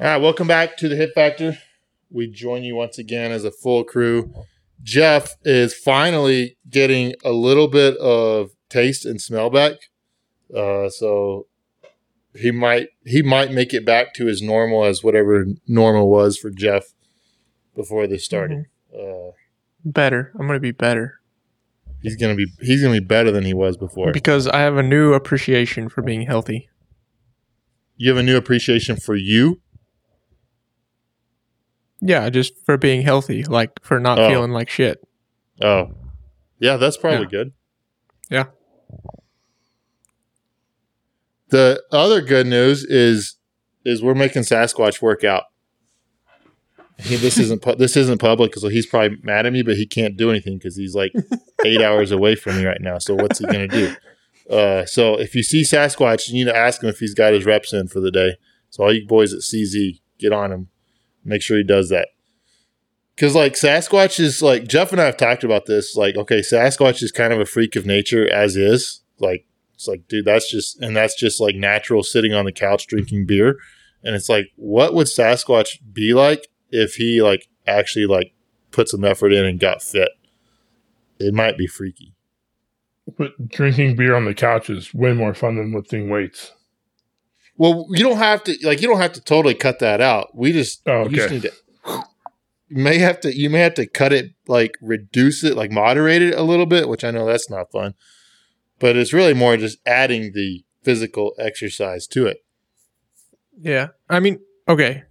All right, welcome back to the Hit Factor. We join you once again as a full crew. Jeff is finally getting a little bit of taste and smell back. Uh, so he might he might make it back to his normal as whatever normal was for Jeff before this started. Uh, Better. I'm gonna be better he's gonna be he's gonna be better than he was before. because I have a new appreciation for being healthy. You have a new appreciation for you. Yeah, just for being healthy, like for not Oh. feeling like shit. Oh, yeah, that's probably Yeah. good. Yeah. The other good news is is we're making Sasquatch work out. He, this isn't pu- this isn't public, so he's probably mad at me, but he can't do anything because he's like eight hours away from me right now. So what's he gonna do? Uh, so if you see Sasquatch, you need to ask him if he's got his reps in for the day. So all you boys at CZ, get on him. Make sure he does that. Cause like Sasquatch is like Jeff and I have talked about this. Like, okay, Sasquatch is kind of a freak of nature as is. Like, it's like, dude, that's just and that's just like natural sitting on the couch drinking beer. And it's like, what would Sasquatch be like if he like actually like put some effort in and got fit? It might be freaky. But drinking beer on the couch is way more fun than lifting weights. Well, you don't have to like you don't have to totally cut that out. We just Oh, you just need to you may have to you may have to cut it like reduce it like moderate it a little bit, which I know that's not fun. But it's really more just adding the physical exercise to it. Yeah, I mean, okay,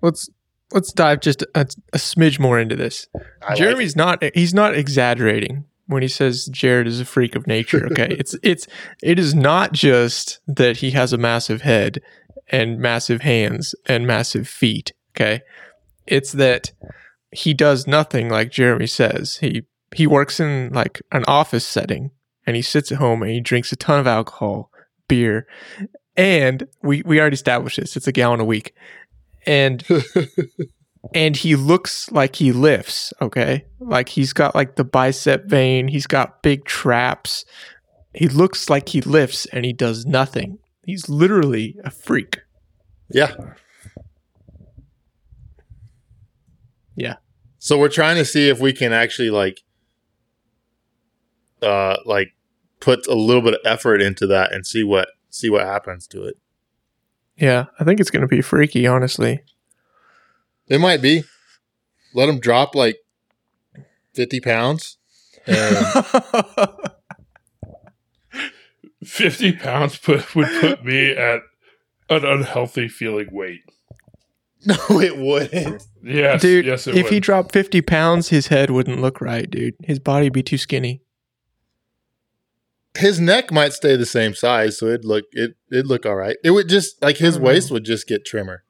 let's let's dive just a, a smidge more into this. I like Jeremy's not he's not exaggerating when he says Jared is a freak of nature. Okay, it's it's it is not just that he has a massive head and massive hands and massive feet. Okay, it's that he does nothing like Jeremy says. He he works in like an office setting and he sits at home and he drinks a ton of alcohol, beer, and we we already established this. It's a gallon a week, and and he looks like he lifts. Okay, like he's got like the bicep vein. He's got big traps. He looks like he lifts, and he does nothing. He's literally a freak. Yeah. Yeah. So we're trying to see if we can actually like uh like put a little bit of effort into that and see what see what happens to it. Yeah, I think it's gonna be freaky. Honestly, It might be. Let him drop like 50 pounds. And 50 pounds put, would put me at an unhealthy feeling weight. no, it wouldn't. Yes, dude, yes, it if would. he dropped fifty pounds, his head wouldn't look right, dude. His body'd be too skinny. His neck might stay the same size, so it'd look it it'd look all right. It would just like his I know. waist would just get trimmer.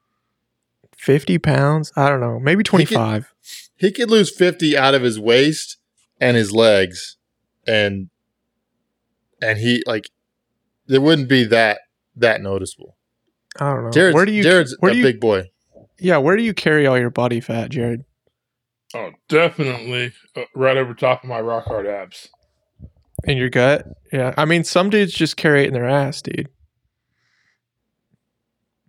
Fifty pounds? I don't know. Maybe twenty five. He could lose 50 out of his waist and his legs and and he like it wouldn't be that that noticeable. I don't know. Jared's, where do you? Jared's where a do you? big boy. yeah, where do you carry all your body fat, Jared? oh, definitely uh, right over top of my rock hard abs. In your gut? Yeah. I mean, some dudes just carry it in their ass, dude.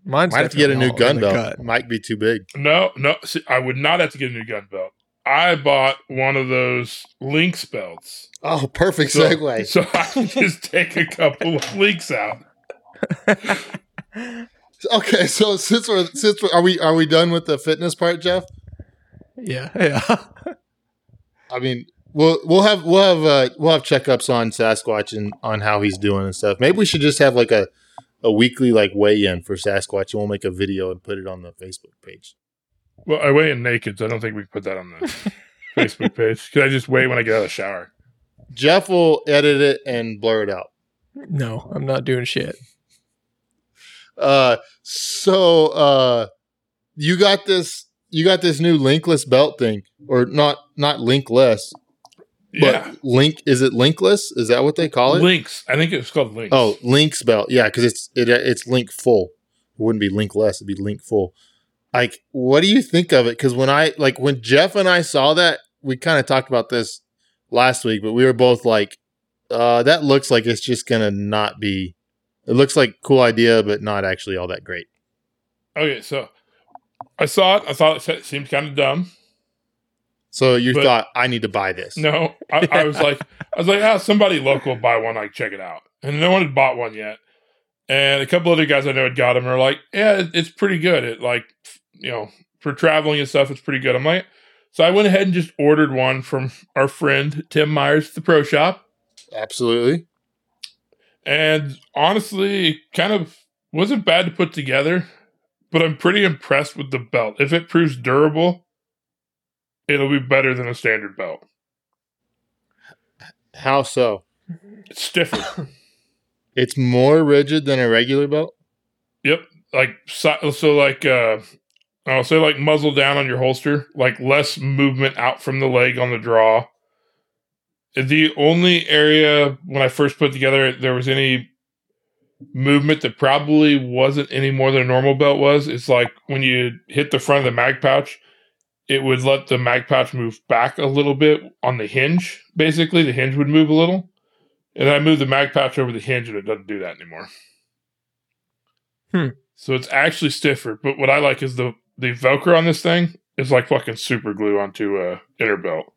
Mine's Might have to get a new gun belt. gut. Might be too big. No, no, see, I would not have to get a new gun belt. I bought one of those Lynx belts. Oh, perfect So, segue. so I can just take a couple of links out. Okay, so since we're since we're, are we are we done with the fitness part, Jeff? Yeah, yeah. I mean, we'll we'll have we'll have uh, we'll have checkups on Sasquatch and on how he's doing and stuff. Maybe we should just have like a a weekly like weigh in for Sasquatch, and we'll make a video and put it on the Facebook page. Well, I weigh in naked, so I don't think we can put that on the Facebook page. Can I just wait when I get out of the shower? Jeff will edit it and blur it out. no, I'm not doing shit. Uh, so uh, you got this you got this new linkless belt thing, or not not linkless, but Yeah. link is it linkless? Is that what they call it? Links. I think it's called Links. Oh, Link's belt. Yeah, because it's it, it's link full. It wouldn't be link less. It'd be link full. Like, what do you think of it? Because when I like when Jeff and I saw that, we kind of talked about this last week, but we were both like, uh, "That looks like it's just gonna not be." It looks like cool idea, but not actually all that great. Okay, so I saw it. I thought it se- seemed kind of dumb. So you But- thought I need to buy this? No, I, I was like, I was like, ah, somebody local will buy one. Like, check it out. And no one had bought one yet. And a couple other guys I know had got them. Are like, yeah, it- it's pretty good. It like, you know, for traveling and stuff, it's pretty good. I'm like, so I went ahead and just ordered one from our friend Tim Myers, at the Pro Shop. Absolutely. And honestly, kind of wasn't bad to put together, but I'm pretty impressed with the belt. If it proves durable, it'll be better than a standard belt. How so? It's stiffer. It's more rigid than a regular belt. yep. Like so, so like uh I'll say like muzzle down on your holster, like less movement out from the leg on the draw. The only area when I first put together there was any movement that probably wasn't any more than a normal belt was. It's like when you hit the front of the mag pouch, it would let the mag pouch move back a little bit on the hinge. Basically, the hinge would move a little. And I moved the mag pouch over the hinge and it doesn't do that anymore. Hmm. So it's actually stiffer. But what I like is the the Velcro on this thing is like fucking super glue onto a inner belt.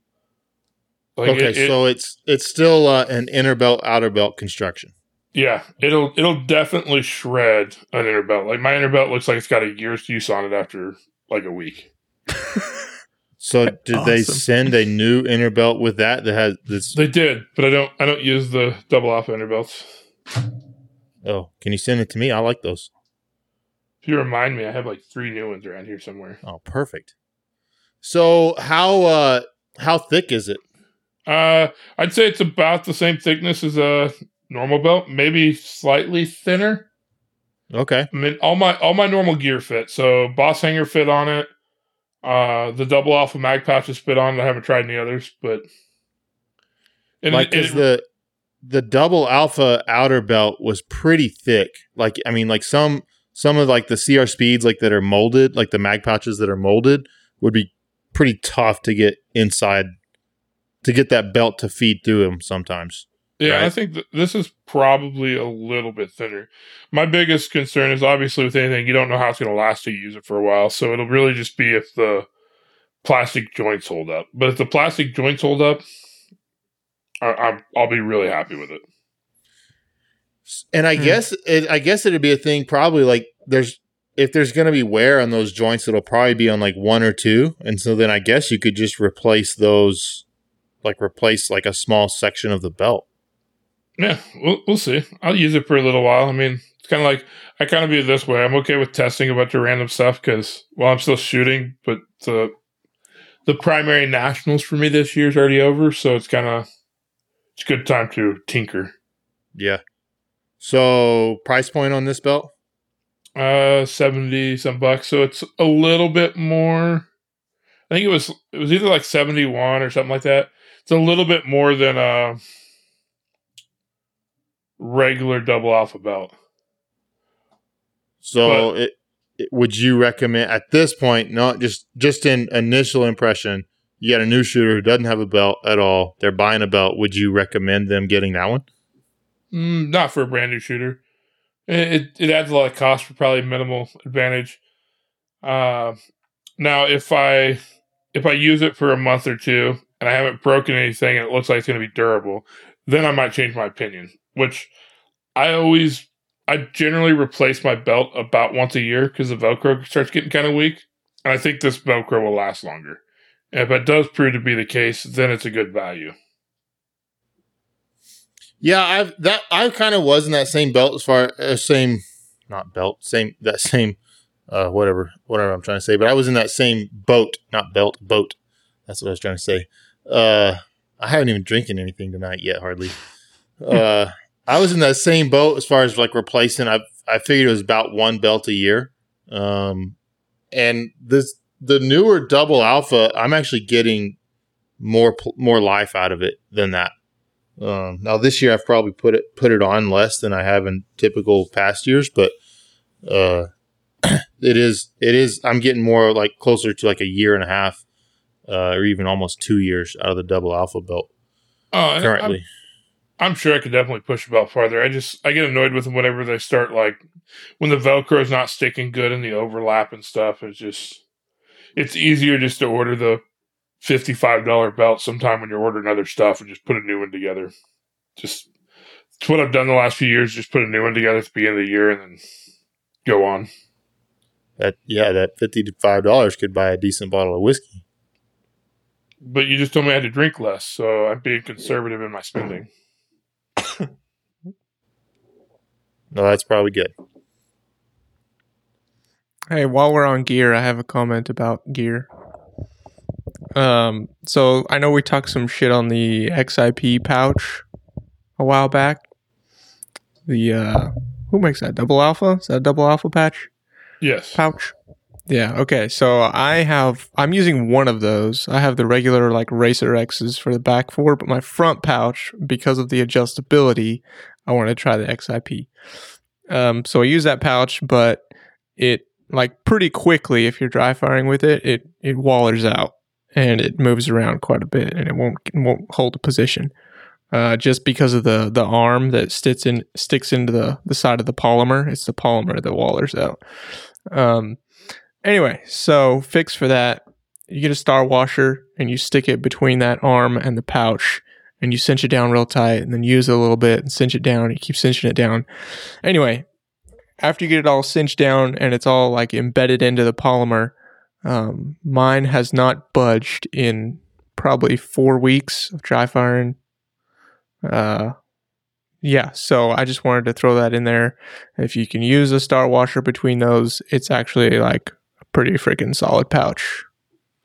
Like okay, it- it- so it's it's still uh, an inner belt outer belt construction. yeah, it'll it'll definitely shred an inner belt. Like my inner belt looks like it's got a year's use on it after like a week. So did they send a new inner belt with that that has this? They did, but I don't I don't use the double alpha inner belts. Oh, can you send it to me? I like those. If you remind me, I have like three new ones around here somewhere. Oh, perfect. So how uh how thick is it? Uh, I'd say it's about the same thickness as a normal belt, maybe slightly thinner. Okay. I mean, all my all my normal gear fit. So boss hanger fit on it. Uh, the double alpha mag pouches fit on. I haven't tried any others, but and like it- is it- the the double alpha outer belt was pretty thick. Like I mean, like some some of like the CR speeds like that are molded, like the mag pouches that are molded, would be pretty tough to get inside to get that belt to feed through them sometimes. Yeah, right? I think th- this is probably a little bit thinner. My biggest concern is obviously with anything, you don't know how it's going to last to use it for a while. So it'll really just be if the plastic joints hold up. But if the plastic joints hold up, I, I'm, I'll be really happy with it. And I Hmm. guess it, I guess it'd be a thing probably like there's if there's going to be wear on those joints, it'll probably be on like one or two, and so then I guess you could just replace those, like replace like a small section of the belt. Yeah, we'll, we'll see. I'll use it for a little while. I mean, it's kind of like I kind of view it this way. I'm okay with testing a bunch of random stuff because well, I'm still shooting, but the the primary nationals for me this year is already over, so it's kind of it's a good time to tinker. Yeah. So price point on this belt? Uh, seventy some bucks, so it's a little bit more. I think it was it was either like seventy one or something like that. It's a little bit more than a regular double alpha belt. So it, it- would you recommend at this point, not just just in initial impression, you got a new shooter who doesn't have a belt at all. They're buying a belt. Would you recommend them getting that one? Mm, not for a brand new shooter. It, it it adds a lot of cost for probably minimal advantage. Uh, now if I if I use it for a month or two and I haven't broken anything and it looks like it's going to be durable, then I might change my opinion. Which I always I generally replace my belt about once a year because the Velcro starts getting kind of weak, and I think this Velcro will last longer. And if it does prove to be the case, then it's a good value. Yeah, I've that I kind of was in that same belt as far as same not belt, same that same uh whatever whatever I'm trying to say, but I was in that same boat, not belt, boat. That's what I was trying to say. Uh I haven't even drinking anything tonight yet hardly. Uh I was in that same boat as far as like replacing I I figured it was about one belt a year. Um and this the newer double alpha, I'm actually getting more more life out of it than that. Um, now this year I've probably put it put it on less than I have in typical past years, but uh, it is it is I'm getting more like closer to like a year and a half, uh, or even almost two years out of the double alpha belt Oh, and I'm- currently. I'm sure I could definitely push a belt farther. I just I get annoyed with them whenever they start like when the Velcro is not sticking good and the overlap and stuff. It's just it's easier just to order the fifty five dollar belt sometime when you're ordering other stuff and just put a new one together. Just it's what I've done the last few years. Just put a new one together at the beginning of the year and then go on. That yeah, that fifty five dollars could buy a decent bottle of whiskey. But you just told me I had to drink less, so I'm being conservative in my spending. No, that's probably good. Hey, while we're on gear, I have a comment about gear. Um, so I know we talked some shit on the XIP pouch a while back. The uh, who makes that? Double Alpha? Is that a Double Alpha patch? Yes. pouch. Yeah. Okay. So I have I'm using one of those. I have the regular like Racer X's for the back four, but my front pouch because of the adjustability, I want to try the XIP. Um, so I use that pouch, but it like pretty quickly if you're dry firing with it, it it wallers out and it moves around quite a bit and it won't won't hold a position. Uh, just because of the the arm that sticks in sticks into the the side of the polymer, it's the polymer that wallers out. Um, anyway, so fix for that. You get a star washer and you stick it between that arm and the pouch and you cinch it down real tight and then use it a little bit and cinch it down and you keep cinching it down. Anyway, after you get it all cinched down and it's all like embedded into the polymer, um, mine has not budged in probably four weeks of dry firing. Uh, yeah, so I just wanted to throw that in there. If you can use a star washer between those, it's actually like a pretty freaking solid pouch.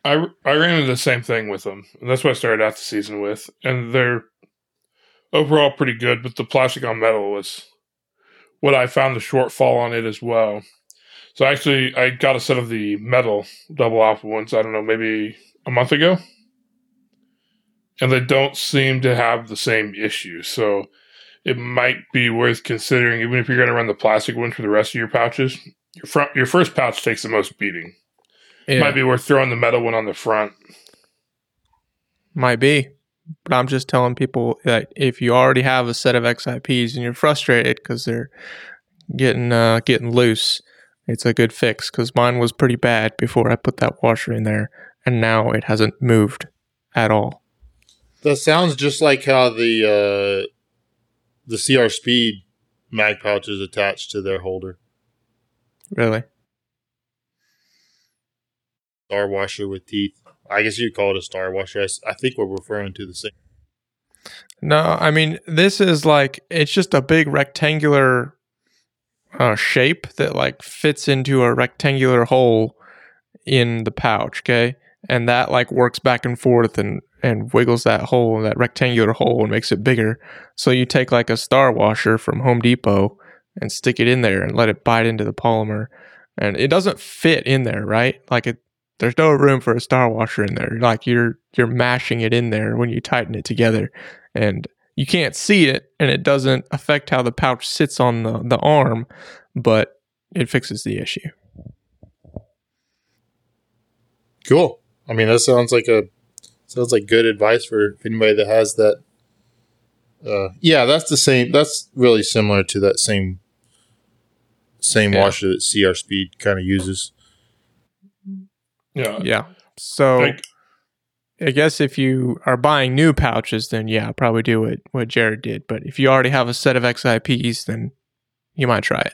I, I ran into the same thing with them. And that's what I started out the season with. And they're overall pretty good, but the plastic on metal was what I found the shortfall on it as well. So actually, I got a set of the metal double alpha ones, I don't know, maybe a month ago. And they don't seem to have the same issue. So it might be worth considering, even if you're going to run the plastic one for the rest of your pouches. Your front, your first pouch takes the most beating. Yeah, Might be worth throwing the metal one on the front. Might be. But I'm just telling people that if you already have a set of XIPs and you're frustrated because they're getting uh, getting loose, it's a good fix. Because mine was pretty bad before I put that washer in there, and now it hasn't moved at all. That sounds just like how the uh, the CR Speed mag pouch is attached to their holder. Really? Star washer with teeth. I guess you'd call it a star washer. I think we're referring to the same. No, I mean this is like it's just a big rectangular uh, shape that like fits into a rectangular hole in the pouch. Okay, and that like works back and forth and and wiggles that hole, that rectangular hole, and makes it bigger. So you take like a star washer from Home Depot and stick it in there and let it bite into the polymer, and it doesn't fit in there, right? Like it. There's no room for a star washer in there. Like you're you're mashing it in there when you tighten it together and you can't see it and it doesn't affect how the pouch sits on the, the arm, but it fixes the issue. Cool. I mean, that sounds like a sounds like good advice for anybody that has that. Uh, yeah, that's the same. That's really similar to that same same Yeah. washer that CR Speed kind of uses. Yeah. Yeah. So Like, I guess if you are buying new pouches, then yeah, probably do what, what Jared did. But if you already have a set of XIPs, then you might try it.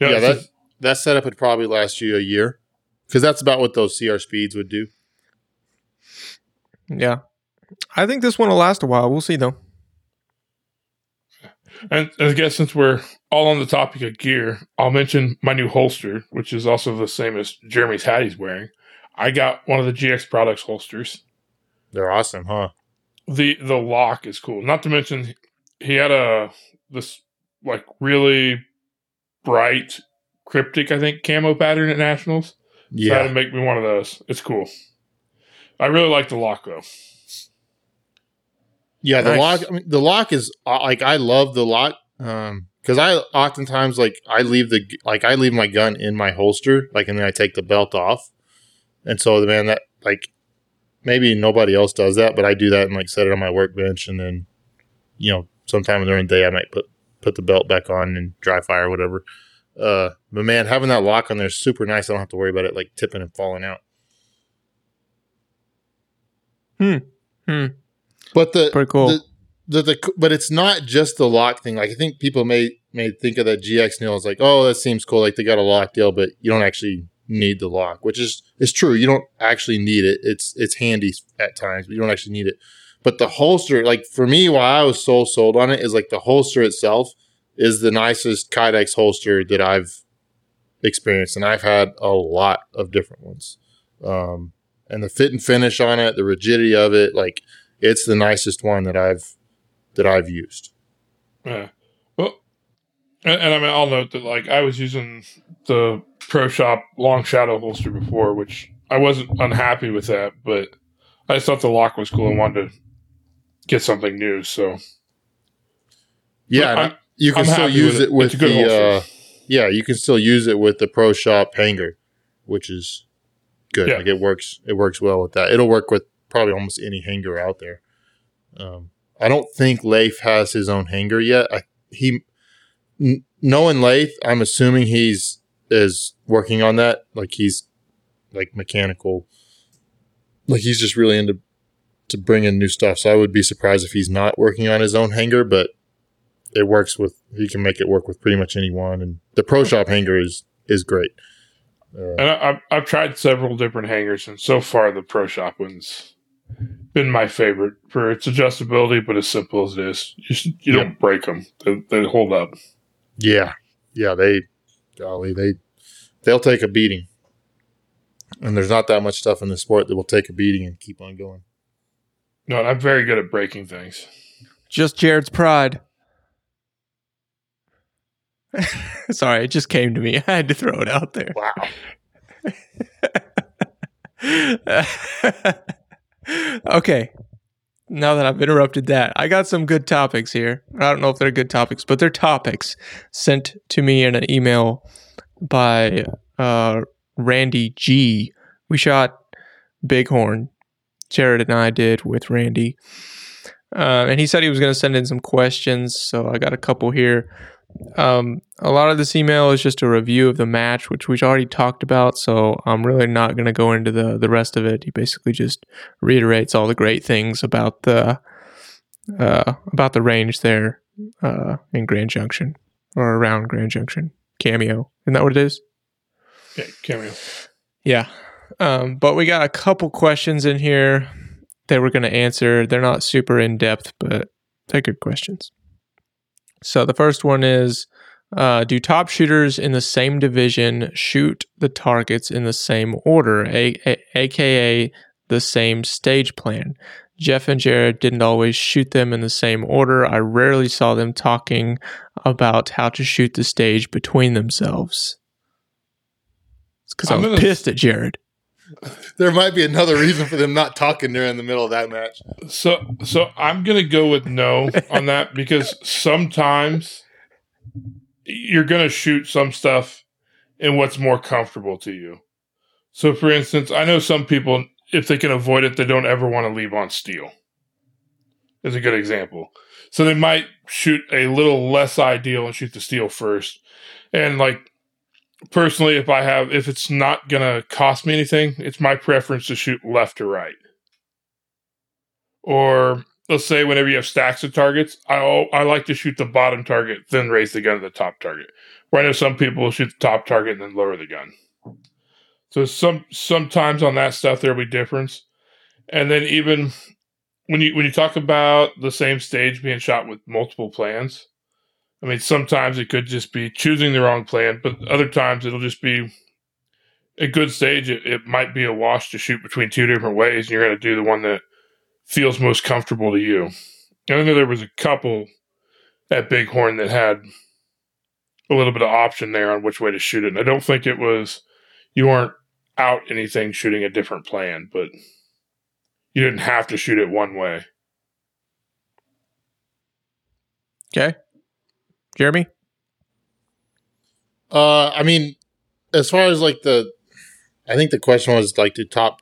yeah, Yeah, that that setup would probably last you a year because that's about what those CR Speeds would do. Yeah. I think this one will last a while. We'll see though. And I guess since we're all on the topic of gear, I'll mention my new holster, which is also the same as Jeremy's hat he's wearing. I got one of the GX Products holsters. They're awesome, huh? The the lock is cool. Not to mention he had a this like really bright cryptic, I think, camo pattern at Nationals. So I had Yeah, to make me one of those. It's cool. I really like the lock though. Yeah. The Nice. lock, I mean, the lock is uh, like I love the lock um because I oftentimes like I leave the like I leave my gun in my holster like and then I take the belt off, and so the man that like maybe nobody else does that, but I do that and like set it on my workbench, and then you know sometime during the day I might put put the belt back on and dry fire or whatever. Uh, but man, having that lock on there is super nice. I don't have to worry about it like tipping and falling out. Hmm. Hmm. But the Pretty cool. The, the, the but it's not just the lock thing. Like I think people may may think of that GX nail as like, oh, that seems cool. Like they got a lock deal, but you don't actually need the lock, which is is true. You don't actually need it. It's it's handy at times, but you don't actually need it. But the holster, like for me, why I was so sold on it is like the holster itself is the nicest Kydex holster that I've experienced, and I've had a lot of different ones. Um, and the fit and finish on it, the rigidity of it, like it's the nicest one that I've that I've used. Yeah. Well, and, and I mean, I'll note that like I was using the Pro Shop Long Shadow holster before, which I wasn't unhappy with that, but I just thought the lock was cool and wanted to get something new. So Yeah, and you can I'm still use with it. it with It's a good the uh, yeah, you can still use it with the Pro Shop hanger, which is good. Yeah. Like it works it works well with that. It'll work with probably almost any hanger out there. Um, I don't think Leif has his own hanger yet. I, he n- knowing Leif, I'm assuming he's is working on that. Like he's like mechanical. Like he's just really into to bring in new stuff. So I would be surprised if he's not working on his own hanger, but it works with he can make it work with pretty much anyone. And the Pro Shop hanger is is great. Uh, And I, I've, I've tried several different hangers, and so far the Pro Shop one's been my favorite for its adjustability, but as simple as it is, you, s- you don't break them; they, they hold up. yeah, yeah, they golly they they'll take a beating. And there's not that much stuff in the sport that will take a beating and keep on going. No, I'm very good at breaking things. Just Jared's pride. Sorry, it just came to me. I had to throw it out there. Wow. okay. Now that I've interrupted that, I got some good topics here. I don't know if they're good topics, but they're topics sent to me in an email by uh, Randy G. We shot Bighorn. Jared and I did with Randy. Uh, and he said he was going to send in some questions. So I got a couple here. Um, a lot of this email is just a review of the match, which we've already talked about. So I'm really not going to go into the the rest of it. He basically just reiterates all the great things about the uh, about the range there uh, in Grand Junction or around Grand Junction. Cameo, isn't that what it is? Yeah, cameo. Yeah. Um, but we got a couple questions in here that we're going to answer. They're not super in depth, but they're good questions. So the first one is uh, Do top shooters in the same division shoot the targets in the same order, a- a- aka the same stage plan? Jeff and Jared didn't always shoot them in the same order. I rarely saw them talking about how to shoot the stage between themselves. It's because I I'm was gonna- pissed at Jared. There might be another reason for them not talking during the middle of that match. So, so I'm gonna go with no on that because sometimes you're gonna shoot some stuff in what's more comfortable to you. So, for instance, I know some people, if they can avoid it, they don't ever want to leave on steel. Is a good example. So they might shoot a little less ideal and shoot the steel first. And like personally, if I have, if it's not gonna cost me anything, it's my preference to shoot left to right or let's say whenever you have stacks of targets, I I like to shoot the bottom target, then raise the gun to the top target. Where I know some people shoot the top target and then lower the gun. So some sometimes on that stuff there'll be difference, and then even when you when you talk about the same stage being shot with multiple plans, I mean sometimes it could just be choosing the wrong plan, but other times it'll just be a good stage. It, it might be a wash to shoot between two different ways, and you're going to do the one that feels most comfortable to you. I know there was a couple at Bighorn that had a little bit of option there on which way to shoot it. And I don't think it was you weren't out anything shooting a different plan, but you didn't have to shoot it one way. Okay. Jeremy? Uh, I mean, as far as like the, I think the question was like, do top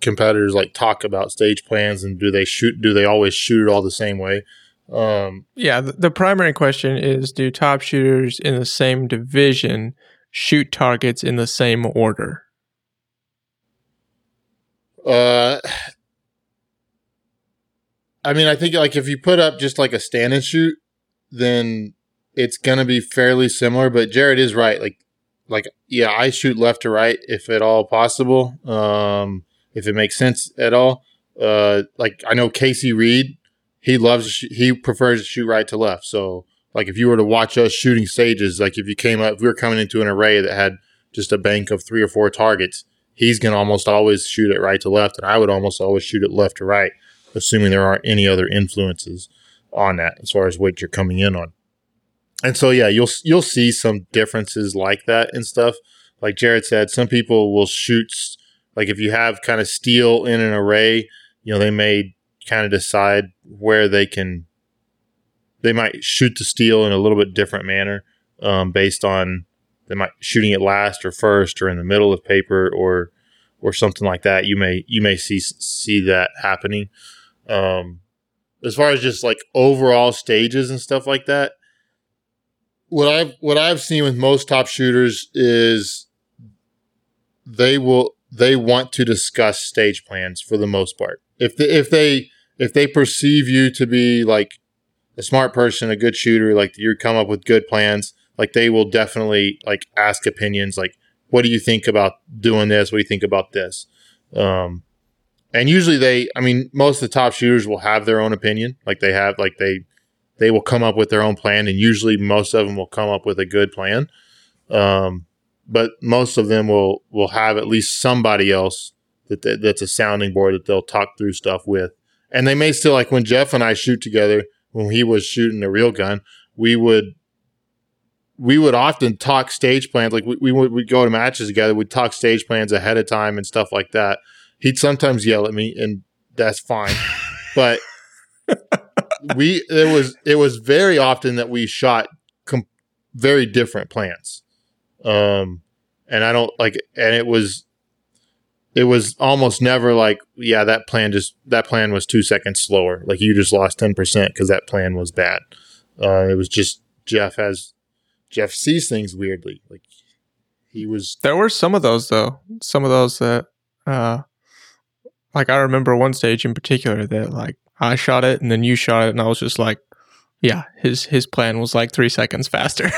competitors like talk about stage plans and do they shoot? Do they always shoot it all the same way? Um, Yeah, the, the primary question is do top shooters in the same division shoot targets in the same order? Uh, I mean, I think like if you put up just like a stand and shoot, then it's gonna be fairly similar. But Jared is right. Like, like yeah, I shoot left to right if at all possible. Um, if it makes sense at all. Uh, like I know Casey Reid, he loves he prefers to shoot right to left. So like if you were to watch us shooting stages, like if you came up, if we were coming into an array that had just a bank of three or four targets, he's to almost always shoot it right to left, and I would almost always shoot it left to right, assuming there aren't any other influences on that as far as what you're coming in on. And so, yeah, you'll you'll see some differences like that and stuff. Like Jared said, some people will shoot like if you have kind of steel in an array, you know, they may kind of decide where they can. They might shoot the steel in a little bit different manner, um, based on they might shooting it last or first or in the middle of paper or or something like that. You may you may see see that happening. Um, as far as just like overall stages and stuff like that, what I've what I've seen with most top shooters is they will they want to discuss stage plans for the most part. If they, if they if they perceive you to be like a smart person, a good shooter, like you come up with good plans, like they will definitely like ask opinions like what do you think about doing this? What do you think about this? Um and usually they i mean most of the top shooters will have their own opinion. Like they have like they they will come up with their own plan and usually most of them will come up with a good plan um but most of them will will have at least somebody else that, that that's a sounding board that they'll talk through stuff with and they may still like when jeff and i shoot together when he was shooting a real gun we would we would often talk stage plans. Like we, we would we'd go to matches together. We'd talk stage plans ahead of time and stuff like that. He'd sometimes yell at me, and that's fine. but we it was it was very often that we shot com- very different plants. Um, and I don't like, and it was it was almost never like, yeah, that plan just that plan was two seconds slower. Like you just lost ten percent because that plan was bad. Uh, it was just Jeff has Jeff sees things weirdly. Like he was There were some of those though. Some of those that uh like I remember one stage in particular that like I shot it and then you shot it and I was just like yeah, his his plan was like 3 seconds faster.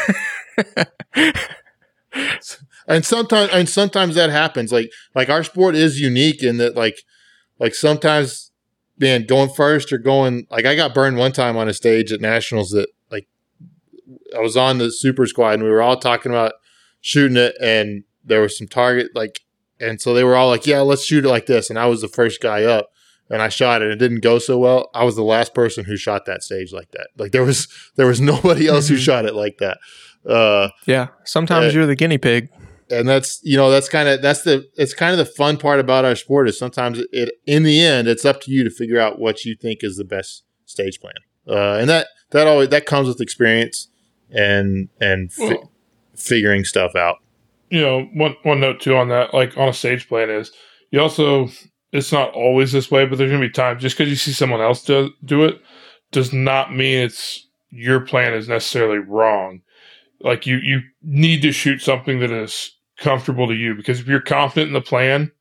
and sometimes and sometimes that happens. Like like our sport is unique in that like like sometimes man going first or going like I got burned one time on a stage at nationals that like I was on the super squad and we were all talking about shooting it and there was some target like and so they were all like yeah let's shoot it like this and I was the first guy up and I shot it. And it didn't go so well. I was the last person who shot that stage like that. Like there was there was nobody else who Mhm. shot it like that. Uh, yeah, sometimes Uh, you're the guinea pig. and that's you know that's kind of that's the it's kind of the fun part about our sport is sometimes it in the end it's up to you to figure out what you think is the best stage plan. Uh, and that that always that comes with experience and and fi- Well- figuring stuff out. you know, one one note too on that, like on a stage plan is you also it's not always this way, but there's gonna be times just because you see someone else do do it does not mean it's your plan is necessarily wrong. Like you you need to shoot something that is comfortable to you because if you're confident in the plan,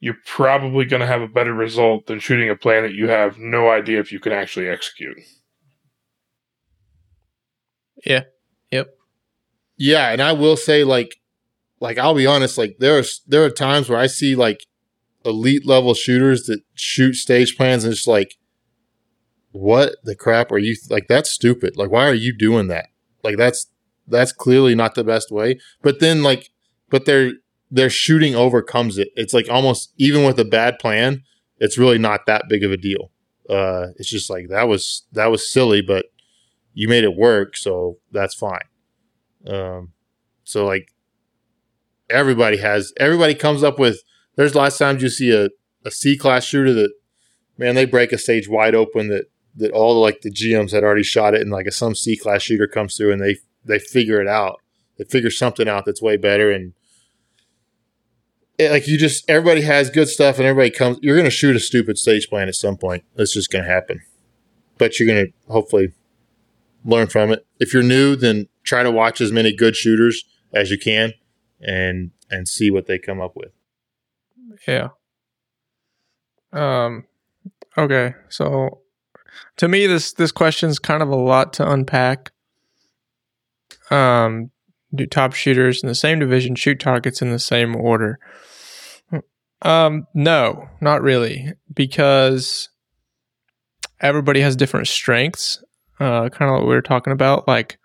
you're probably gonna have a better result than shooting a plan that you have no idea if you can actually execute. Yeah. Yep. Yeah, and I will say like like I'll be honest, like there's there are times where I see like elite level shooters that shoot stage plans and it's like what the crap are you like that's stupid. Like why are you doing that? Like that's that's clearly not the best way. But then like but their their shooting overcomes it. It's like almost even with a bad plan, it's really not that big of a deal. Uh it's just like that was that was silly, but you made it work, so that's fine. Um, so like everybody has everybody comes up with. There's lots of times you see a a C class shooter that man they break a stage wide open that that all like the GMs had already shot it and like a, some C class shooter comes through and they they figure it out. They figure something out that's way better and it- like you just everybody has good stuff and everybody comes. You're to shoot a stupid stage plan at some point. That's just to happen. But you're to hopefully learn from it. If you're new, then try to watch as many good shooters as you can and and see what they come up with. Yeah. Um okay, so to me this this question's kind of a lot to unpack. Um do top shooters in the same division shoot targets in the same order? Um no, not really because everybody has different strengths. Uh kind of what we were talking about like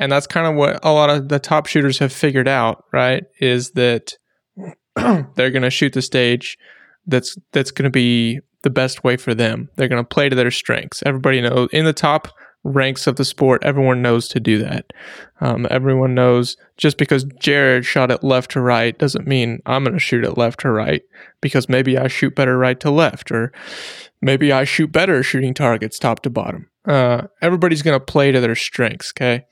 and that's kind of what a lot of the top shooters have figured out, right? Is that they're going to shoot the stage that's that's going to be the best way for them. They're going to play to their strengths. Everybody knows in the top ranks of the sport, everyone knows to do that. Um, everyone knows just because Jared shot it left to right doesn't mean I'm going to shoot it left to right because maybe I shoot better right to left or maybe I shoot better shooting targets top to bottom. Uh, everybody's going to play to their strengths, okay?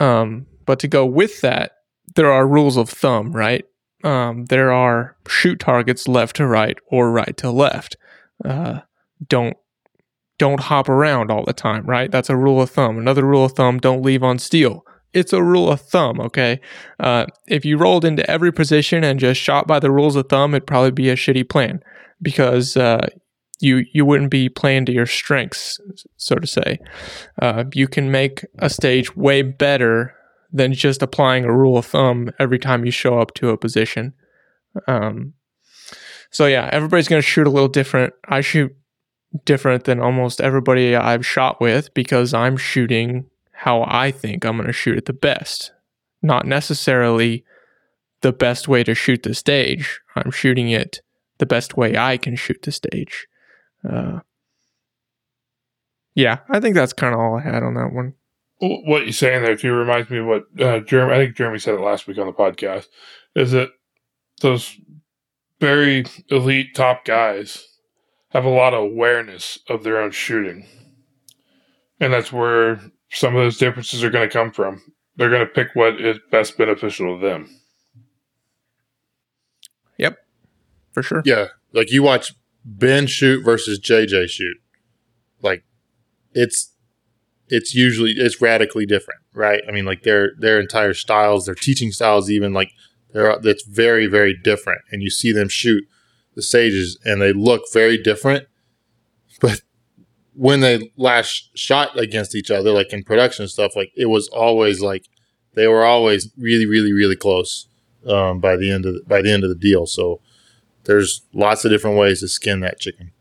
Um, but to go with that, there are rules of thumb, right? Um, there are shoot targets left to right or right to left. Uh, don't don't hop around all the time, right? That's a rule of thumb. Another rule of thumb: don't leave on steel. It's a rule of thumb, okay? Uh, if you rolled into every position and just shot by the rules of thumb, it'd probably be a shitty plan because uh, you you wouldn't be playing to your strengths, so to say. Uh, you can make a stage way better than just applying a rule of thumb every time you show up to a position. Um, so yeah, everybody's going to shoot a little different. I shoot different than almost everybody I've shot with because I'm shooting how I think I'm going to shoot it the best, not necessarily the best way to shoot the stage. I'm shooting it the best way I can shoot the stage. Uh, yeah, I think that's kind of all I had on that one. Well, What you're saying there too reminds me of what uh, Jeremy. I think Jeremy said it last week on the podcast. Is that those very elite top guys have a lot of awareness of their own shooting, and that's where some of those differences are going to come from. They're going to pick what is best beneficial to them. Yep, for sure. Yeah, like you watch Ben shoot versus JJ shoot. Like it's it's usually it's radically different, right? I mean, like their their entire styles, their teaching styles, even like they're that's very very different. And you see them shoot the stages, and they look very different. But when they last shot against each other, like in production stuff, like it was always like they were always really really really close um, by the end of the, by the end of the deal. So there's lots of different ways to skin that chicken.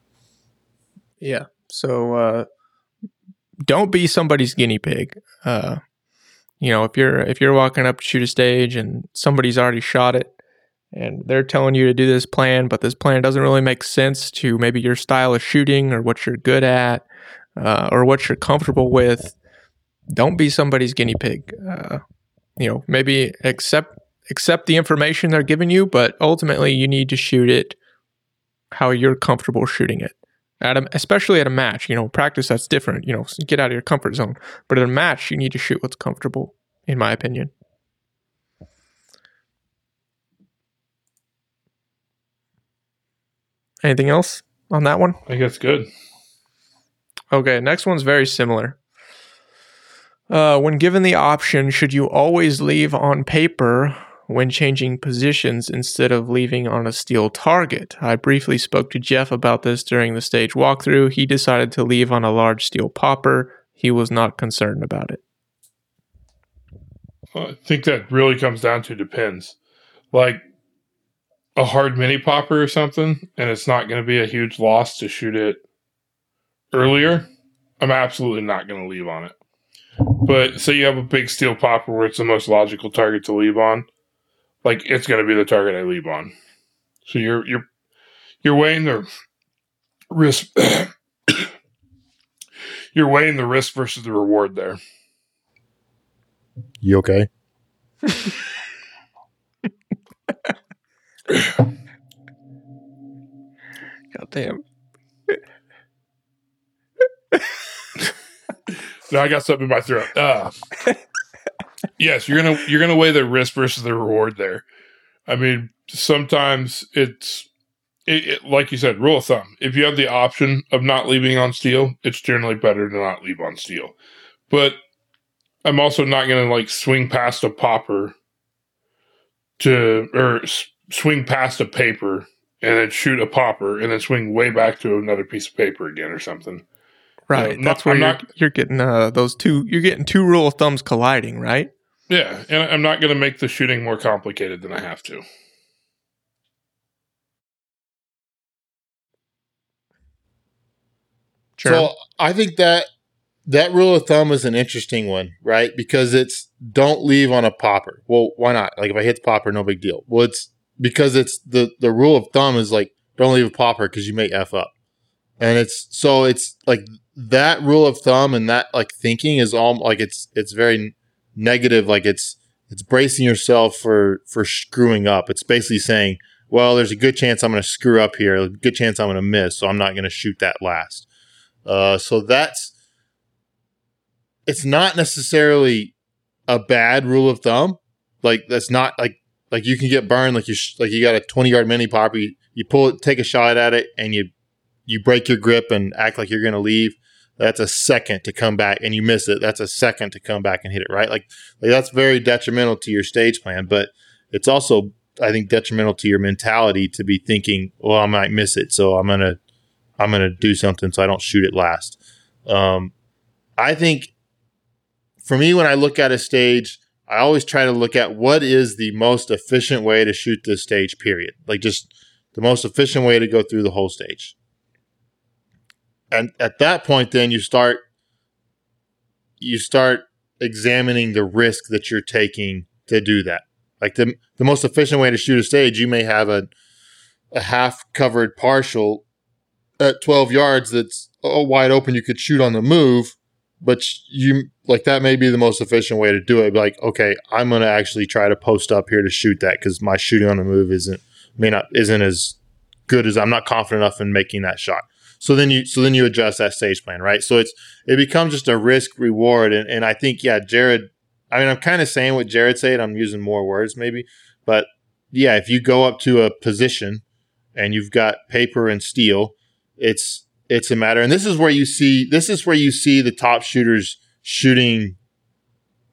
Yeah. So uh, don't be somebody's guinea pig. Uh, you know, if you're if you're walking up to shoot a stage and somebody's already shot it and they're telling you to do this plan, but this plan doesn't really make sense to maybe your style of shooting or what you're good at uh, or what you're comfortable with, don't be somebody's guinea pig. Uh, you know, maybe accept accept the information they're giving you, but ultimately you need to shoot it how you're comfortable shooting it. At a, especially at a match, you know, practice that's different. You know, get out of your comfort zone. But at a match, you need to shoot what's comfortable, in my opinion. Anything else on that one? I think that's good. Okay, next one's very similar. Uh, when given the option, should you always leave on paper when changing positions instead of leaving on a steel target? I briefly spoke to Jeff about this during the stage walkthrough. He decided to leave on a large steel popper. He was not concerned about it. I think that really comes down to depends. Like a hard mini popper or something, and it's not going to be a huge loss to shoot it earlier. I'm absolutely not going to leave on it. But say you have a big steel popper where it's the most logical target to leave on, like it's going to be the target I leave on. So you're you're you're weighing the risk. you're weighing the risk versus the reward there. You okay? God damn. No, I got something in my throat. Uh, yes, you're gonna you're gonna weigh the risk versus the reward there. I mean, sometimes it's it, it, like you said, rule of thumb. If you have the option of not leaving on steel, it's generally better to not leave on steel. But I'm also not going to like swing past a popper to or s- swing past a paper and then shoot a popper and then swing way back to another piece of paper again or something. Right. not- That's where I'm you're, not- you're getting uh, those two. You're getting two rule of thumbs colliding, right? Yeah, and I'm not going to make the shooting more complicated than I have to. Sure. So I think that that rule of thumb is an interesting one, right? Because it's don't leave on a popper. Well, why not? Like if I hit the popper, no big deal. Well, it's because it's the the rule of thumb is like don't leave a popper because you may f up, and it's so it's like that rule of thumb and that like thinking is all like it's it's very negative. Like it's it's bracing yourself for for screwing up. It's basically saying, well, there's a good chance I'm going to screw up here. A good chance I'm going to miss, so I'm not going to shoot that last. Uh, so that's it's not necessarily a bad rule of thumb. Like that's not like like you can get burned like you sh- like you got a 20 yard mini popper you, you pull it take a shot at it and you you break your grip and act like you're going to leave that's a second to come back and you miss it that's a second to come back and hit it right like, like that's very detrimental to your stage plan but it's also i think detrimental to your mentality to be thinking well i might miss it so i'm to i'm to do something so i don't shoot it last um, i think for me when i look at a stage I always try to look at what is the most efficient way to shoot this stage, period. Like just the most efficient way to go through the whole stage. And at that point, then you start you start examining the risk that you're taking to do that. Like the the most efficient way to shoot a stage, you may have a a half covered partial at 12 yards that's oh, wide open you could shoot on the move but you like that may be the most efficient way to do it. Like, okay, I'm going to actually try to post up here to shoot that because my shooting on the move isn't may not isn't as good as I'm not confident enough in making that shot. So then you so then you adjust that stage plan, right? So it's it becomes just a risk reward, and and I think yeah, Jared. I mean, I'm kind of saying what Jared said. I'm using more words maybe, but yeah, if you go up to a position and you've got paper and steel, it's it's a matter and this is where you see this is where you see the top shooters shooting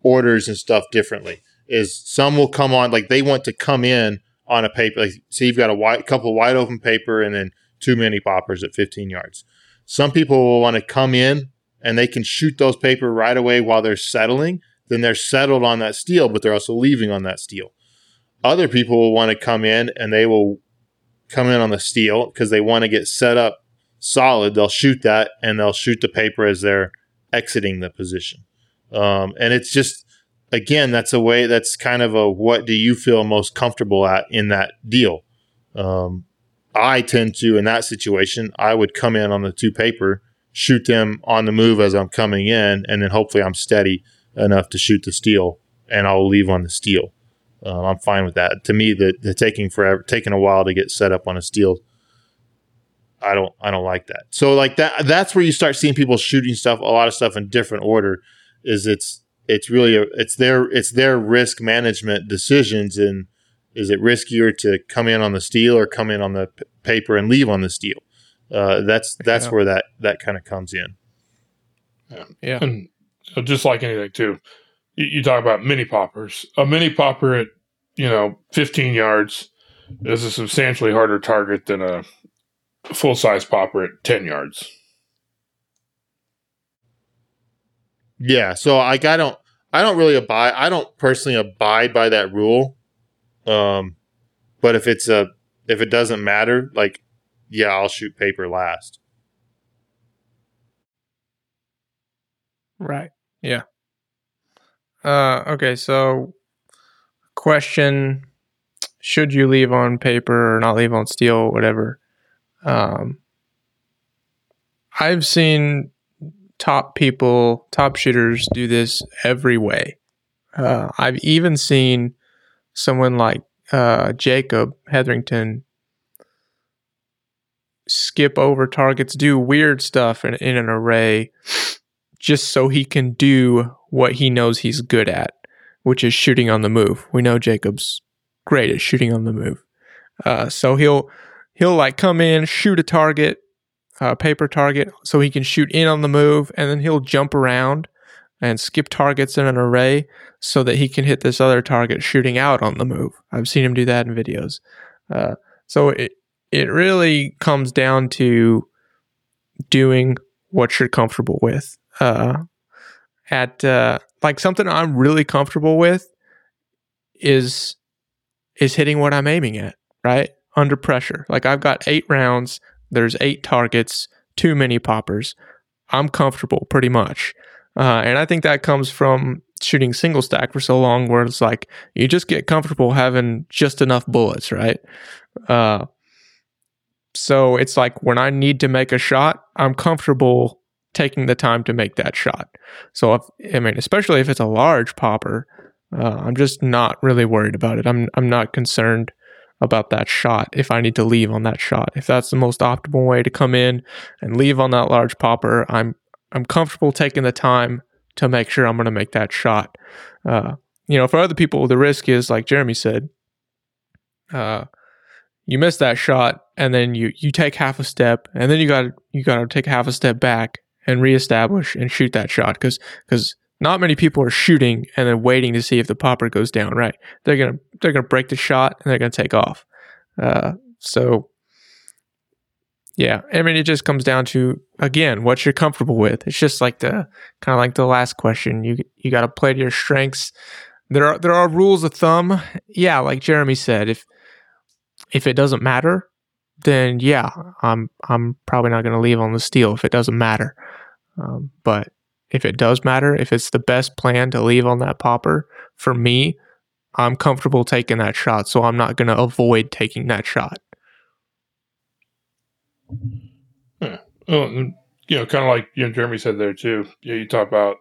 orders and stuff differently is some will come on like they want to come in on a paper like say you've got a wide couple wide open paper and then two many poppers at 15 yards some people will want to come in and they can shoot those paper right away while they're settling then they're settled on that steel but they're also leaving on that steel other people will want to come in and they will come in on the steel because they want to get set up solid, they'll shoot that and they'll shoot the paper as they're exiting the position. Um, and it's just, again, that's a way, that's kind of a what do you feel most comfortable at in that deal? Um, I tend to, in that situation, I would come in on the two paper, shoot them on the move as I'm coming in, and then hopefully I'm steady enough to shoot the steel and I'll leave on the steel. Um, I'm fine with that. To me, the, the taking forever, taking a while to get set up on a steel I don't I don't like that. So like that that's where you start seeing people shooting stuff a lot of stuff in different order is it's it's really a, it's their it's their risk management decisions and is it riskier to come in on the steel or come in on the p- paper and leave on the steel. Uh, that's that's Yeah. where that that kind of comes in. Yeah. And so just like anything too, you, you talk about mini poppers. A mini popper at you know 15 yards is a substantially harder target than a full size popper at 10 yards. Yeah, so like I don't I don't really abide I don't personally abide by that rule. Um but if it's a if it doesn't matter, like yeah, I'll shoot paper last. Right. Yeah. Uh, okay. So, question: Should you leave on paper or not leave on steel, whatever? Um, I've seen top people, top shooters do this every way. Uh, I've even seen someone like uh, Jacob Hetherington skip over targets, do weird stuff in, in an array just so he can do what he knows he's good at, which is shooting on the move. We know Jacob's great at shooting on the move. Uh, so he'll he'll like come in, shoot a target, uh, paper target, so he can shoot in on the move, and then he'll jump around and skip targets in an array so that he can hit this other target shooting out on the move. I've seen him do that in videos. Uh, so it it really comes down to doing what you're comfortable with. Uh, at uh, like something I'm really comfortable with is is hitting what I'm aiming at, right? Under pressure. Like I've got eight rounds, there's eight targets, too many poppers. I'm comfortable pretty much. Uh, and I think that comes from shooting single stack for so long, where it's like you just get comfortable having just enough bullets, right? Uh, so it's like when I need to make a shot, I'm comfortable taking the time to make that shot. So if I mean, especially if it's a large popper, uh, I'm just not really worried about it. I'm I'm not concerned about that shot if I need to leave on that shot. If that's the most optimal way to come in and leave on that large popper, I'm I'm comfortable taking the time to make sure I'm going to make that shot. Uh, you know, for other people, the risk is like Jeremy said, uh, you miss that shot, and then you you take half a step, and then you got you got to take half a step back and reestablish and shoot that shot because because not many people are shooting and then waiting to see if the popper goes down. Right? They're gonna they're gonna break the shot and they're gonna take off. Uh, so yeah, I mean, it just comes down to again what you're comfortable with. It's just like the kind of like the last question. You you got to play to your strengths. There are there are rules of thumb. Yeah, like Jeremy said, if if it doesn't matter, then yeah, I'm I'm probably not going to leave on the steel if it doesn't matter. Um, but if it does matter, if it's the best plan to leave on that popper for me, I'm comfortable taking that shot, so I'm not going to avoid taking that shot. Yeah. Well, and, you know, kind of like you know Jeremy said there too. Yeah, you talk about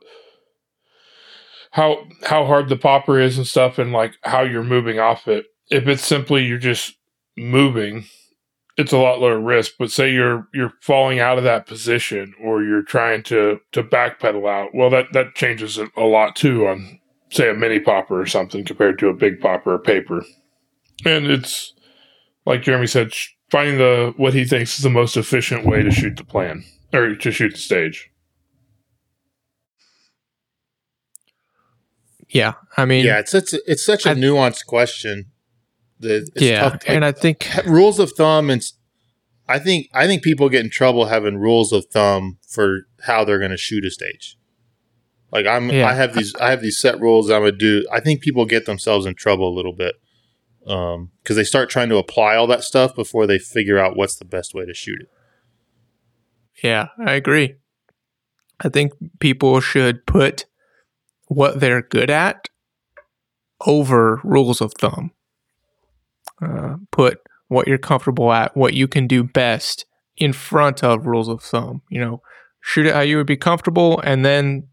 how how hard the popper is and stuff, and like how you're moving off it. If it's simply you're just moving, it's a lot lower risk. But say you're you're falling out of that position, or you're trying to to backpedal out. Well, that that changes a lot too on say a mini popper or something compared to a big popper or paper. And it's like Jeremy said, finding the what he thinks is the most efficient way to shoot the plan or to shoot the stage. Yeah, I mean, yeah, it's such a, it's such a I, nuanced question. That yeah, tough, like, and I think rules of thumb and I think I think people get in trouble having rules of thumb for how they're going to shoot a stage. Like I'm, yeah. I have these, I have these set rules I'm gonna do. I think people get themselves in trouble a little bit because um, they start trying to apply all that stuff before they figure out what's the best way to shoot it. Yeah, I agree. I think people should put what they're good at over rules of thumb. Uh, put what you're comfortable at, what you can do best in front of rules of thumb. You know, shoot it how you would be comfortable, and then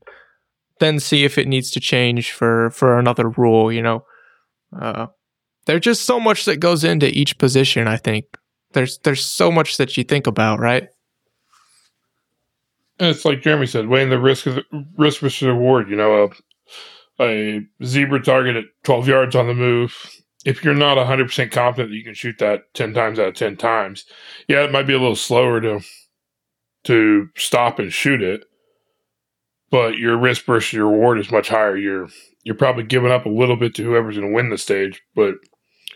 then see if it needs to change for for another rule. You know, uh, there's just so much that goes into each position. I think there's there's so much that you think about, right? And it's like Jeremy said, weighing the risk of the risk versus reward. You know, a, a zebra target at 12 yards on the move. If you're not 100 percent confident that you can shoot that 10 times out of 10 times, yeah, it might be a little slower to to stop and shoot it, but your risk versus your reward is much higher. You're you're probably giving up a little bit to whoever's going to win the stage, but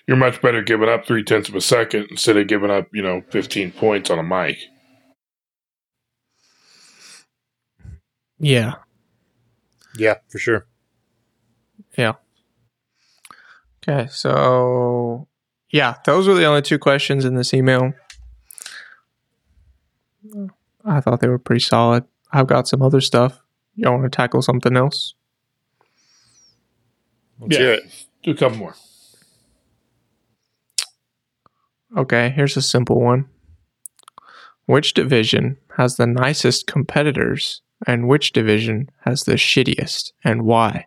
you're much better giving up three tenths of a second instead of giving up, you know, 15 points on a mic. Yeah. Yeah, for sure. Yeah. Okay, so yeah, those were the only two questions in this email. I thought they were pretty solid. I've got some other stuff. Y'all want to tackle something else? Let's yeah. Do a couple more. Okay, here's a simple one. Which division has the nicest competitors and which division has the shittiest and why?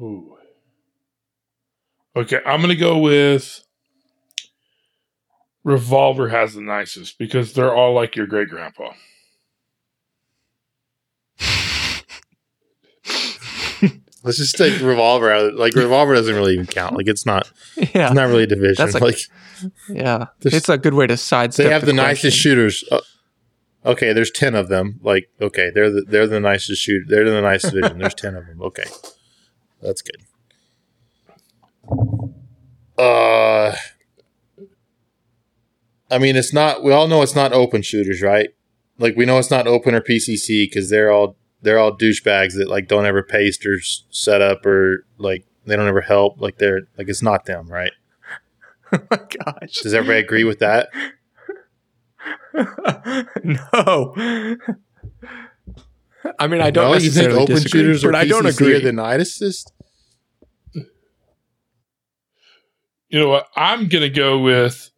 Ooh. Okay, I'm going to go with Revolver has the nicest because they're all like your great grandpa. Let's just take revolver out. Like revolver doesn't really even count. Like it's not. Yeah, It's not really a division. That's a- like yeah. It's a good way to sidestep. they have the, question. nicest shooters. Uh, okay, there's ten of them. Like okay, they're the they're the nicest shoot. They're the nicest division. There's ten of them. Okay, that's good. Uh, I mean, it's not. We all know it's not open shooters, right? Like we know it's not open or PCC because they're all they're all douchebags that like don't ever paste or s- set up or like they don't ever help. Like they're like it's not them, right? oh my gosh. Does everybody agree with that? no. I mean, I don't No, you think open disagree, shooters or but I don't agree. are the nicest? You know what? I'm gonna go with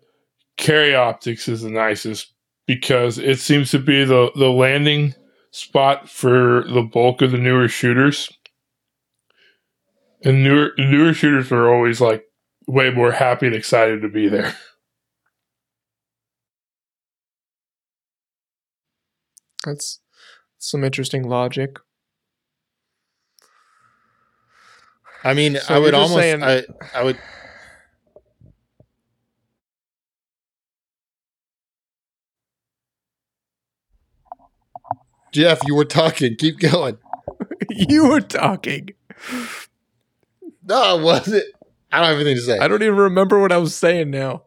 Carry Optics is the nicest because it seems to be the the landing spot for the bulk of the newer shooters. And newer newer shooters are always like way more happy and excited to be there. That's some interesting logic. I mean, So I would almost, saying- I, I would. Jeff, you were talking. Keep going. you were talking. No, was it? I don't have anything to say. I don't even remember what I was saying now.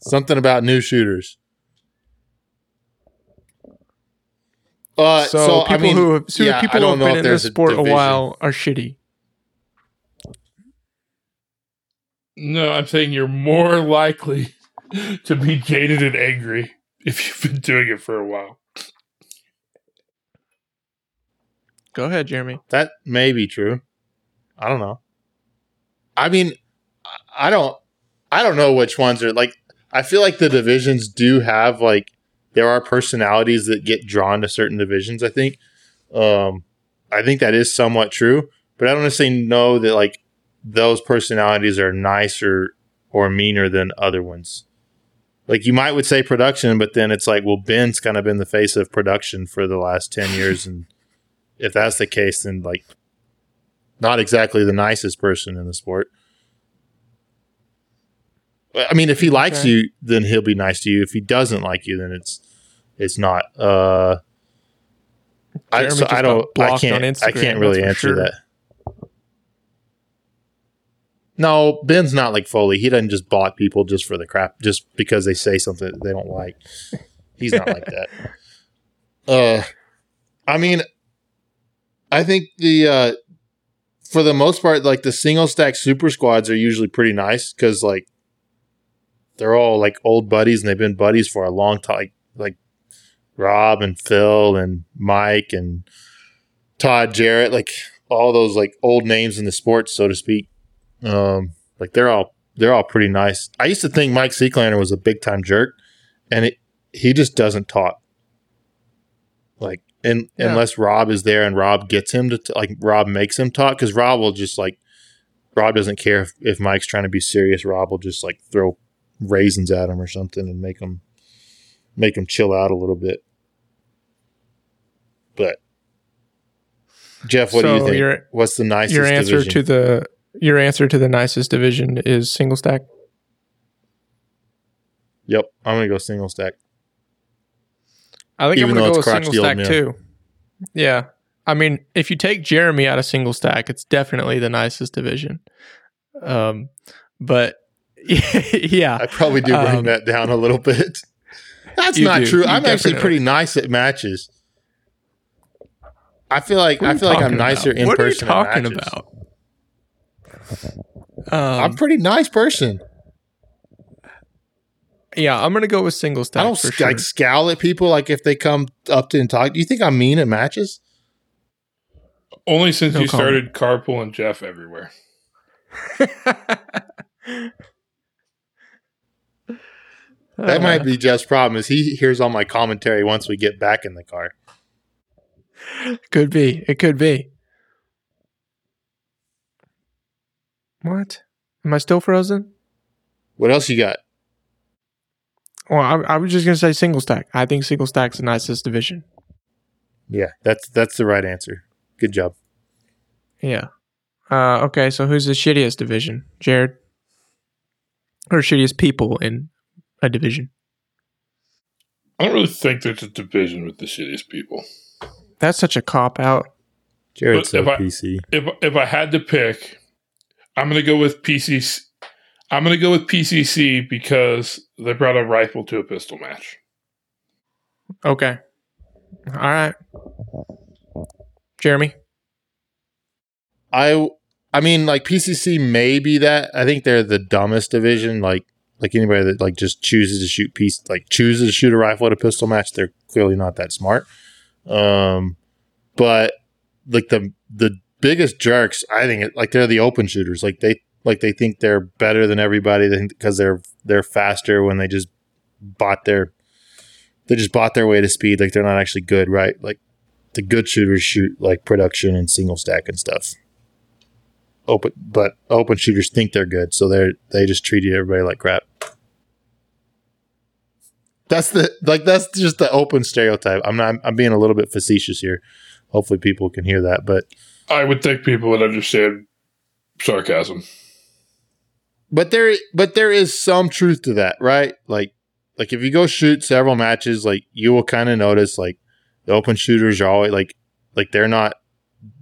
Something about new shooters. Uh, so, so, people I mean, who have, so yeah, people who have been in there's this sport a division. while are shitty. No, I'm saying you're more likely to be jaded and angry if you've been doing it for a while. Go ahead, Jeremy. That may be true. I don't know. I mean, I don't. I don't know which ones are like. I feel like the divisions do have like there are personalities that get drawn to certain divisions. I think. Um, I think that is somewhat true, but I don't necessarily know that like those personalities are nicer or meaner than other ones. Like you might would say production, but then it's like, well, Ben's kind of been the face of production for the last ten years, and if that's the case, then like not exactly the nicest person in the sport. I mean, if he likes Okay. you, then he'll be nice to you. If he doesn't like you, then it's it's not. Uh, I, so I don't. I can't. I can't really answer sure. that. No, Ben's not like Foley. He doesn't just block people just for the crap, just because they say something they don't like. He's not like that. Uh, I mean, I think the uh, for the most part, like the single stack super squads are usually pretty nice because like they're all like old buddies and they've been buddies for a long time. Like, like Rob and Phil and Mike and Todd Jarrett, like all those like old names in the sports, so to speak. Um, like they're all they're all pretty nice. I used to think Mike Seeklander was a big time jerk, and it he just doesn't talk. Like, and Yeah. unless Rob is there and Rob gets him to t- like Rob makes him talk because Rob will just like Rob doesn't care if, if Mike's trying to be serious. Rob will just like throw raisins at him or something and make him make him chill out a little bit. But Jeff, what do you think? your- What's the nicest your answer division? to the your answer to the nicest division is single stack. Yep, I'm gonna go single stack. I think Even I'm going to go with single stack men. too. Yeah. I mean, if you take Jeremy out of single stack, it's definitely the nicest division. Um, but yeah, I probably do bring Um, that down a little bit. That's not do. true. You I'm actually pretty nice at matches. I feel like I feel like I'm nicer about? in what person. What are you talking about? Um, I'm a pretty nice person. Yeah, I'm gonna go with single stack I don't for sc- sure. like scowl at people like if they come up to and talk. Do you think I'm mean at matches? Only since No you comment. started carpooling Jeff everywhere. That Uh, might be Jeff's problem. Is he hears all my commentary once we get back in the car? Could be. It could be. What? Am I still frozen? What else you got? Well, I, I was just gonna say single stack. I think single stack's the nicest division. Yeah, that's that's the right answer. Good job. Yeah. Uh, okay, so who's the shittiest division? Jared? Or shittiest people in a division? I don't really think there's a division with the shittiest people. That's such a cop out. Jared's But so if I- PC. If if I had to pick, I'm gonna go with PCC. I'm gonna go with PCC because they brought a rifle to a pistol match. Okay. All right. Jeremy? I I mean like PCC may be that. I think they're the dumbest division. Like like anybody that like just chooses to shoot piece like chooses to shoot a rifle at a pistol match, they're clearly not that smart. Um, but like the the biggest jerks, I think it, like they're the open shooters. Like they like they think they're better than everybody. Because they're they're faster when they just bought their they just bought their way to speed. Like they're not actually good, right? Like the good shooters shoot like production and single stack and stuff open but open shooters think they're good so they're they just treat everybody like crap that's the like that's just the open stereotype i'm not i'm being a little bit facetious here hopefully people can hear that but I would think people would understand sarcasm. But there but there is some truth to that right like like if you go shoot several matches like you will kind of notice like the open shooters are always like like they're not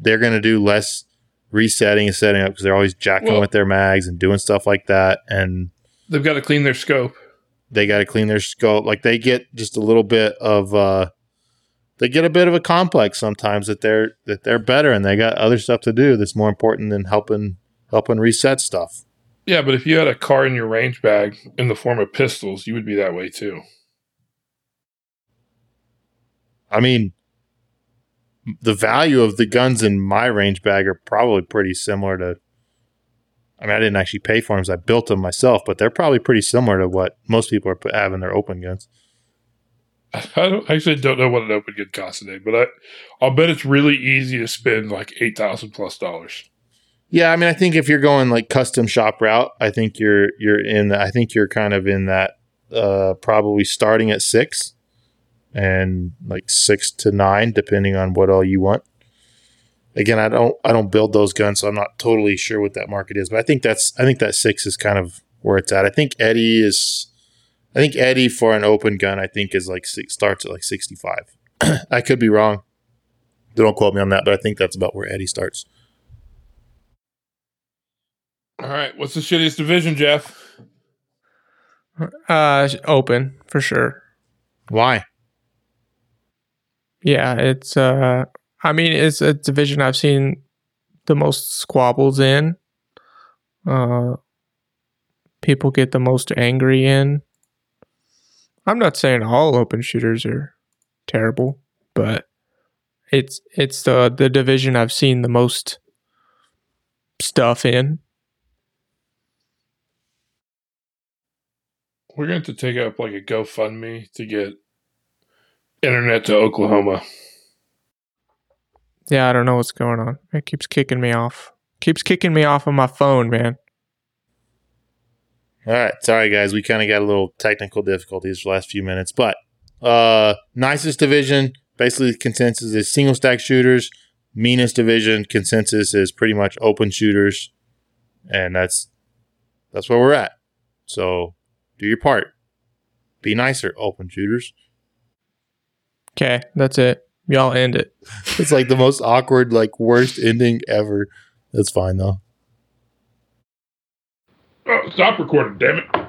they're going to do less resetting and setting up because they're always jacking Well- with their mags and doing stuff like that and They've got to clean their scope. they got to clean their scope. Like they get just a little bit of uh they get a bit of a complex sometimes that they're that they're better and they got other stuff to do that's more important than helping helping reset stuff. Yeah, but if you had a car in your range bag in the form of pistols, you would be that way too. I mean the value of the guns in my range bag are probably pretty similar to I mean I didn't actually pay for them, so I built them myself, but they're probably pretty similar to what most people are having their open guns. I don't, I actually don't know what an open gun costs today, but I, I'll bet it's really easy to spend like eight thousand plus dollars. Yeah, I mean, I think if you're going like custom shop route, I think you're you're in. The, I think you're kind of in that uh, probably starting at six and like six to nine, depending on what all you want. Again, I don't I don't build those guns, so I'm not totally sure what that market is, but I think that's I think that six is kind of where it's at. I think Eddie is. I think Eddie for an open gun, I think is like six, starts at like 65. I could be wrong. Don't quote me on that, but I think that's about where Eddie starts. All right, what's the shittiest division, Jeff? Uh, open for sure. Why? Yeah, it's uh I mean it's a division I've seen the most squabbles in. Uh people get the most angry in. I'm not saying all open shooters are terrible, but it's it's the the division I've seen the most stuff in. We're going to take up like a GoFundMe to get internet to Oklahoma. Yeah, I don't know what's going on. It keeps kicking me off. Keeps kicking me off of my phone, man. All right, sorry guys, we kind of got a little technical difficulties the last few minutes, but uh nicest division basically consensus is single stack shooters. Meanest division consensus is pretty much open shooters, and that's that's where we're at. So do your part. Be nicer, open shooters. Okay, that's it. Y'all end it. It's like the most awkward, like worst ending ever. That's fine though. Oh, stop recording, damn it.